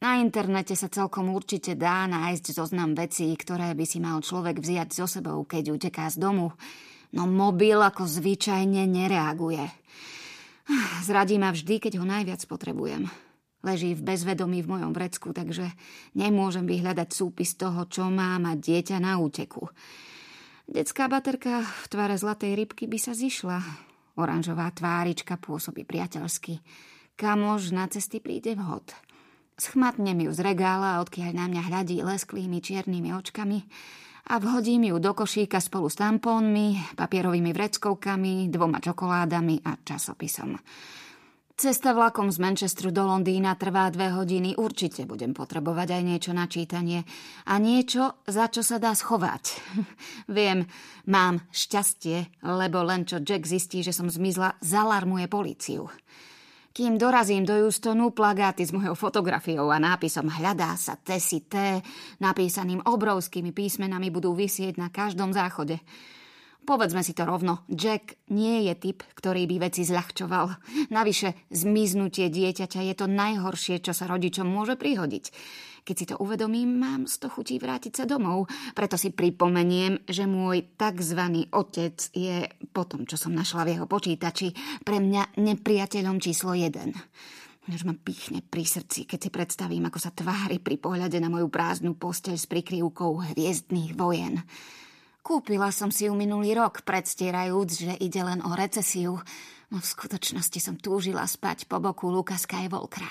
Na internete sa celkom určite dá nájsť zoznam vecí, ktoré by si mal človek vziať so sebou, keď uteká z domu. No mobil ako zvyčajne nereaguje. Zradí ma vždy, keď ho najviac potrebujem. Leží v bezvedomí v mojom vrecku, takže nemôžem vyhľadať súpis toho, čo má mať dieťa na úteku. Detská baterka v tvare zlatej rybky by sa zišla. Oranžová tvárička pôsobí priateľsky. Kamož na cesty príde vhod. Schmatnem ju z regála, odkiaľ na mňa hľadí lesklými čiernymi očkami a vhodím ju do košíka spolu s tampónmi, papierovými vreckovkami, dvoma čokoládami a časopisom. Cesta vlakom z Manchesteru do Londýna trvá dve hodiny. Určite budem potrebovať aj niečo na čítanie. A niečo, za čo sa dá schovať. Viem, mám šťastie, lebo len čo Jack zistí, že som zmizla, zalarmuje políciu. Kým dorazím do Houstonu, plagáty s mojou fotografiou a nápisom Hľadá sa Tessie T, napísaným obrovskými písmenami, budú vysieť na každom záchode. Povedzme si to rovno, Jack nie je typ, ktorý by veci zľahčoval. Navyše, zmiznutie dieťaťa je to najhoršie, čo sa rodičom môže prihodiť. Keď si to uvedomím, mám z to chutí vrátiť sa domov. Preto si pripomeniem, že môj tzv. otec je, po tom, čo som našla v jeho počítači, pre mňa nepriateľom číslo jeden. Už ma pichne pri srdci, keď si predstavím, ako sa tvári pri pohľade na moju prázdnu posteľ s prikryvkou hviezdných vojen. Kúpila som si ju minulý rok, predstierajúc, že ide len o recesiu. No v skutočnosti som túžila spať po boku Luka Skywalkera.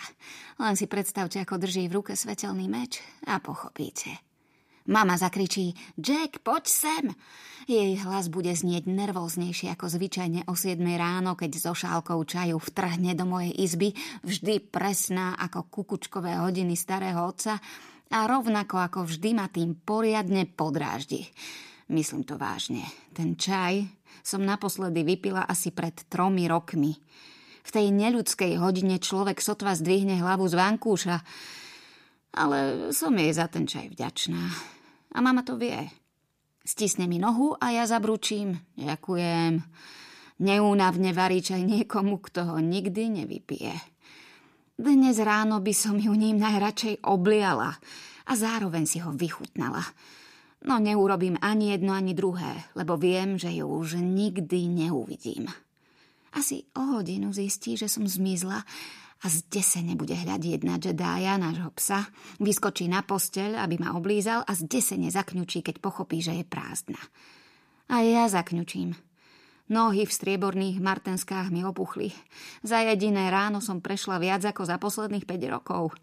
Len si predstavte, ako drží v ruke svetelný meč a pochopíte. Mama zakričí, Jack, poď sem! Jej hlas bude znieť nervóznejšie ako zvyčajne o 7 ráno, keď so šálkou čaju vtrhne do mojej izby, vždy presná ako kukučkové hodiny starého otca a rovnako ako vždy ma tým poriadne podráždi. Myslím to vážne. Ten čaj som naposledy vypila asi pred tromi rokmi. V tej neľudskej hodine človek sotva zdvihne hlavu z vankúša. Ale som jej za ten čaj vďačná. A mama to vie. Stisne mi nohu a ja zabručím. Ďakujem. Neúnavne varí čaj niekomu, kto ho nikdy nevypije. Dnes ráno by som ju ním najradšej obliala a zároveň si ho vychutnala. No neurobím ani jedno, ani druhé, lebo viem, že ju už nikdy neuvidím. Asi o hodinu zistí, že som zmizla a zdesene bude hľadiť na Jedája, nášho psa, vyskočí na posteľ, aby ma oblízal a zdesene zakňučí, keď pochopí, že je prázdna. A ja zakňučím. Nohy v strieborných martenskách mi opuchli. Za jediné ráno som prešla viac ako za posledných 5 rokov.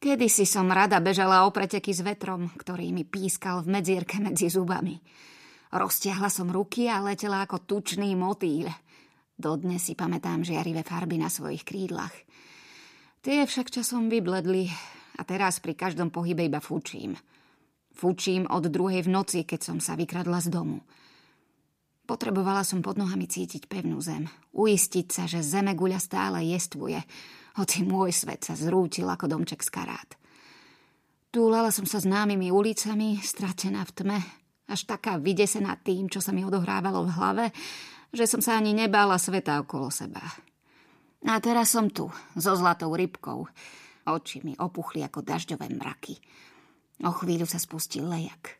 Kedy si som rada bežala o preteky s vetrom, ktorý mi pískal v medzierke medzi zubami. Roztiahla som ruky a letela ako tučný motýl. Dodnes si pamätám žiarivé farby na svojich krídlach. Tie však časom vybledli a teraz pri každom pohybe iba fučím. Fučím od druhej v noci, keď som sa vykradla z domu. Potrebovala som pod nohami cítiť pevnú zem. Uistiť sa, že zeme guľa stále jestvuje – hoci môj svet sa zrútil ako domček z karát. Túlala som sa známymi ulicami, stratená v tme, až taká vydesená tým, čo sa mi odohrávalo v hlave, že som sa ani nebála sveta okolo seba. A teraz som tu, so zlatou rybkou. Oči mi opuchli ako dažďové mraky. O chvíľu sa spustil lejak.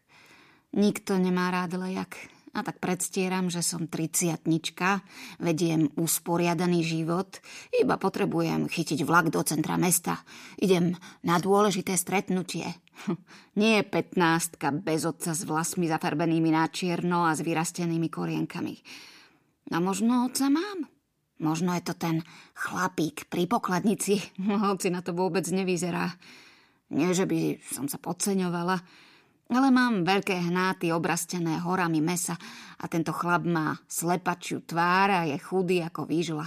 Nikto nemá rád lejak, a tak predstieram, že som triciatnička, vediem usporiadaný život, iba potrebujem chytiť vlak do centra mesta. Idem na dôležité stretnutie. Nie je petnáctka bez otca s vlasmi zafarbenými na čierno a s vyrastenými korienkami. A možno otca mám. Možno je to ten chlapík pri pokladnici, hoci na to vôbec nevyzerá. Nie, že by som sa podceňovala, ale mám veľké hnáty obrastené horami mesa a tento chlap má slepačiu tvár a je chudý ako výžla.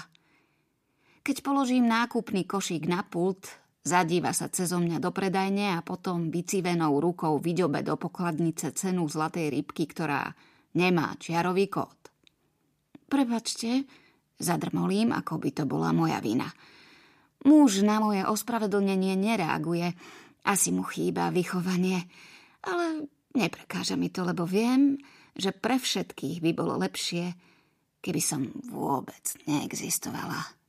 Keď položím nákupný košík na pult, zadíva sa cezo mňa do predajne a potom vycivenou rukou vyďobe do pokladnice cenu zlatej rybky, ktorá nemá čiarový kód. Prepačte, zadrmolím, ako by to bola moja vina. Muž na moje ospravedlnenie nereaguje. Asi mu chýba vychovanie. Ale neprekáža mi to, lebo viem, že pre všetkých by bolo lepšie, keby som vôbec neexistovala.